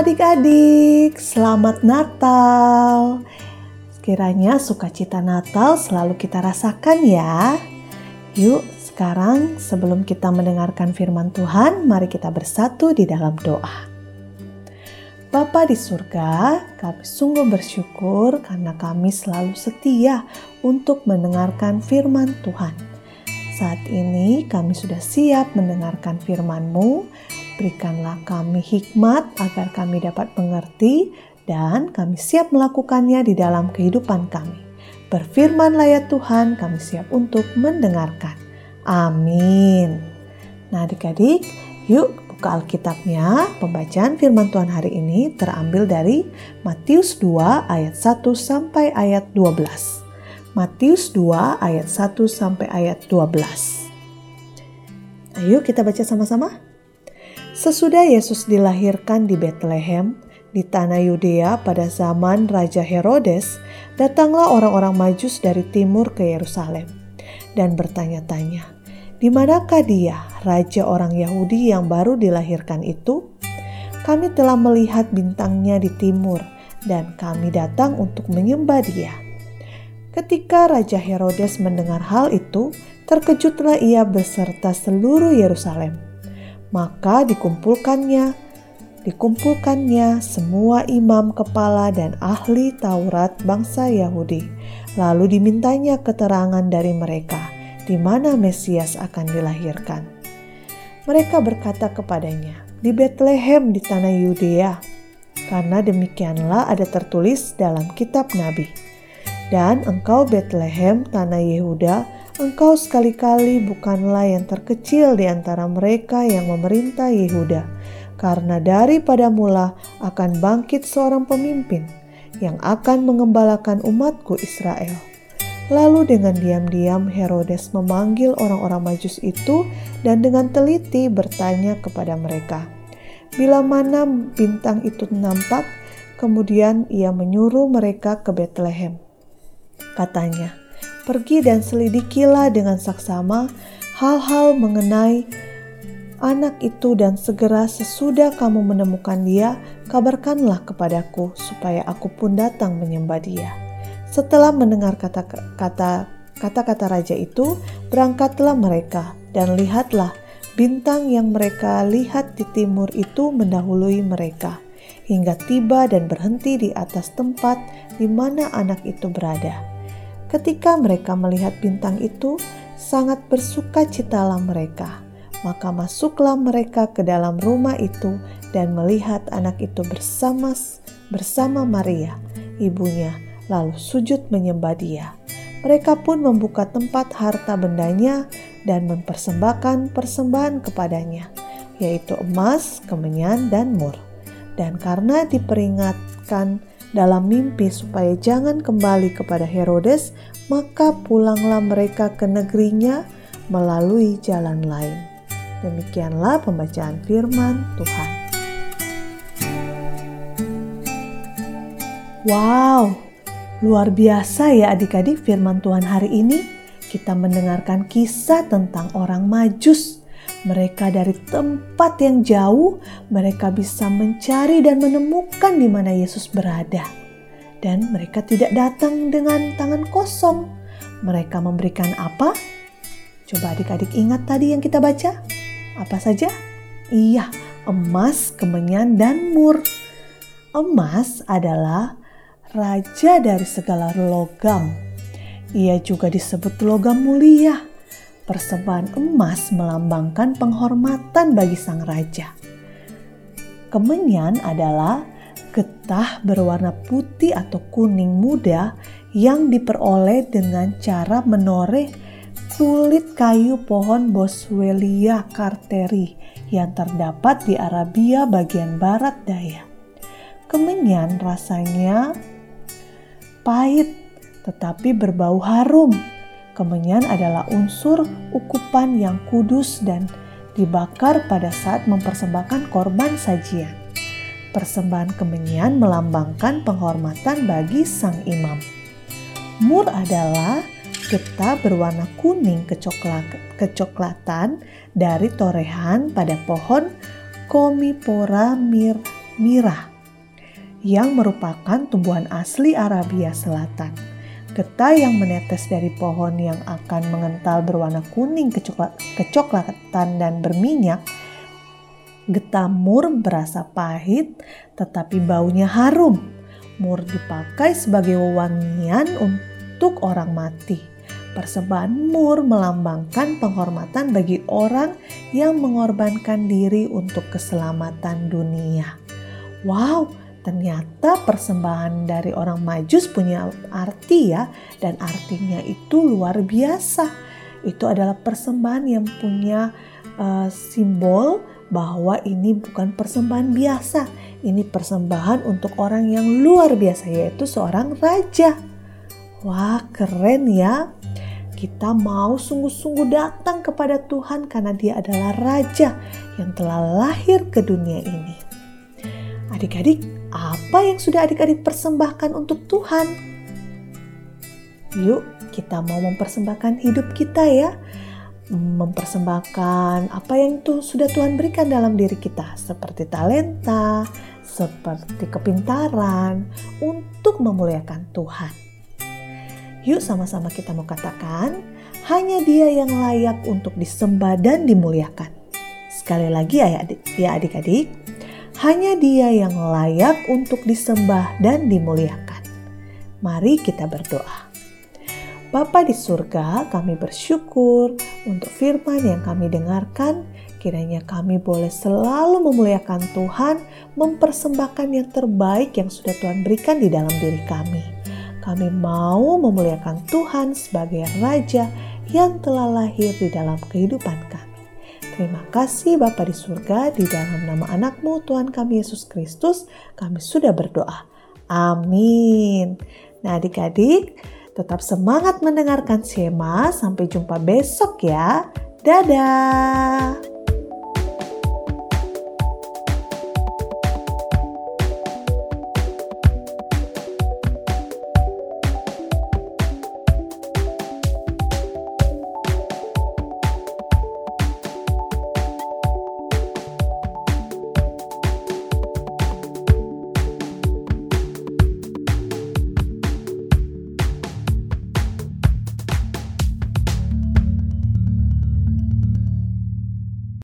adik-adik, selamat Natal. Sekiranya sukacita Natal selalu kita rasakan ya. Yuk, sekarang sebelum kita mendengarkan firman Tuhan, mari kita bersatu di dalam doa. Bapa di surga, kami sungguh bersyukur karena kami selalu setia untuk mendengarkan firman Tuhan. Saat ini kami sudah siap mendengarkan firman-Mu Berikanlah kami hikmat agar kami dapat mengerti dan kami siap melakukannya di dalam kehidupan kami. Berfirmanlah ya Tuhan, kami siap untuk mendengarkan. Amin. Nah adik-adik, yuk buka Alkitabnya. Pembacaan firman Tuhan hari ini terambil dari Matius 2 ayat 1 sampai ayat 12. Matius 2 ayat 1 sampai ayat 12. Ayo kita baca sama-sama. Sesudah Yesus dilahirkan di Bethlehem, di tanah Yudea pada zaman Raja Herodes, datanglah orang-orang Majus dari timur ke Yerusalem dan bertanya-tanya, "Di manakah dia, raja orang Yahudi yang baru dilahirkan itu? Kami telah melihat bintangnya di timur dan kami datang untuk menyembah dia." Ketika Raja Herodes mendengar hal itu, terkejutlah ia beserta seluruh Yerusalem maka dikumpulkannya, dikumpulkannya semua imam kepala dan ahli Taurat bangsa Yahudi. Lalu dimintanya keterangan dari mereka di mana Mesias akan dilahirkan. Mereka berkata kepadanya, di Bethlehem di tanah Yudea, karena demikianlah ada tertulis dalam kitab Nabi. Dan engkau Bethlehem tanah Yehuda, Engkau sekali-kali bukanlah yang terkecil di antara mereka yang memerintah Yehuda, karena daripada mula akan bangkit seorang pemimpin yang akan mengembalakan umatku Israel. Lalu dengan diam-diam Herodes memanggil orang-orang majus itu dan dengan teliti bertanya kepada mereka, Bila mana bintang itu nampak, kemudian ia menyuruh mereka ke Bethlehem. Katanya, Pergi dan selidikilah dengan saksama hal-hal mengenai anak itu dan segera sesudah kamu menemukan dia, kabarkanlah kepadaku supaya aku pun datang menyembah dia. Setelah mendengar kata-kata kata-kata raja itu, berangkatlah mereka dan lihatlah bintang yang mereka lihat di timur itu mendahului mereka hingga tiba dan berhenti di atas tempat di mana anak itu berada. Ketika mereka melihat bintang itu, sangat bersuka citalah mereka. Maka masuklah mereka ke dalam rumah itu dan melihat anak itu bersama bersama Maria, ibunya, lalu sujud menyembah dia. Mereka pun membuka tempat harta bendanya dan mempersembahkan persembahan kepadanya, yaitu emas, kemenyan, dan mur. Dan karena diperingatkan dalam mimpi supaya jangan kembali kepada Herodes, maka pulanglah mereka ke negerinya melalui jalan lain. Demikianlah pembacaan firman Tuhan. Wow, luar biasa ya adik-adik firman Tuhan hari ini. Kita mendengarkan kisah tentang orang majus mereka dari tempat yang jauh, mereka bisa mencari dan menemukan di mana Yesus berada. Dan mereka tidak datang dengan tangan kosong. Mereka memberikan apa? Coba adik-adik ingat tadi yang kita baca. Apa saja? Iya, emas, kemenyan, dan mur. Emas adalah raja dari segala logam. Ia juga disebut logam mulia persembahan emas melambangkan penghormatan bagi sang raja. Kemenyan adalah getah berwarna putih atau kuning muda yang diperoleh dengan cara menoreh kulit kayu pohon Boswellia carteri yang terdapat di Arabia bagian barat daya. Kemenyan rasanya pahit tetapi berbau harum Kemenyan adalah unsur ukupan yang kudus dan dibakar pada saat mempersembahkan korban sajian. Persembahan kemenyan melambangkan penghormatan bagi sang imam. Mur adalah getah berwarna kuning kecoklatan dari torehan pada pohon Komipora mir mirah yang merupakan tumbuhan asli Arabia Selatan. Getah yang menetes dari pohon yang akan mengental berwarna kuning kecoklatan dan berminyak. Getah mur berasa pahit tetapi baunya harum. Mur dipakai sebagai wewangian untuk orang mati. Persembahan mur melambangkan penghormatan bagi orang yang mengorbankan diri untuk keselamatan dunia. Wow, Ternyata persembahan dari orang Majus punya arti ya dan artinya itu luar biasa. Itu adalah persembahan yang punya uh, simbol bahwa ini bukan persembahan biasa. Ini persembahan untuk orang yang luar biasa yaitu seorang raja. Wah, keren ya. Kita mau sungguh-sungguh datang kepada Tuhan karena Dia adalah raja yang telah lahir ke dunia ini. Adik-adik, apa yang sudah adik-adik persembahkan untuk Tuhan? Yuk, kita mau mempersembahkan hidup kita ya. Mempersembahkan apa yang itu sudah Tuhan berikan dalam diri kita, seperti talenta, seperti kepintaran, untuk memuliakan Tuhan. Yuk, sama-sama kita mau katakan, hanya Dia yang layak untuk disembah dan dimuliakan. Sekali lagi ya adik-adik, hanya Dia yang layak untuk disembah dan dimuliakan. Mari kita berdoa. Bapa di surga, kami bersyukur untuk firman yang kami dengarkan. Kiranya kami boleh selalu memuliakan Tuhan, mempersembahkan yang terbaik yang sudah Tuhan berikan di dalam diri kami. Kami mau memuliakan Tuhan sebagai Raja yang telah lahir di dalam kehidupan kami. Terima kasih Bapa di surga, di dalam nama anakmu Tuhan kami Yesus Kristus, kami sudah berdoa. Amin. Nah adik-adik, tetap semangat mendengarkan Shema. Sampai jumpa besok ya. Dadah.